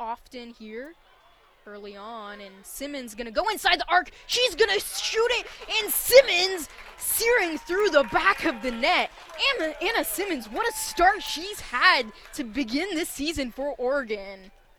often here early on, and Simmons gonna go inside the arc. She's gonna shoot it, and Simmons searing through the back of the net. Anna, Anna Simmons, what a start she's had to begin this season for Oregon.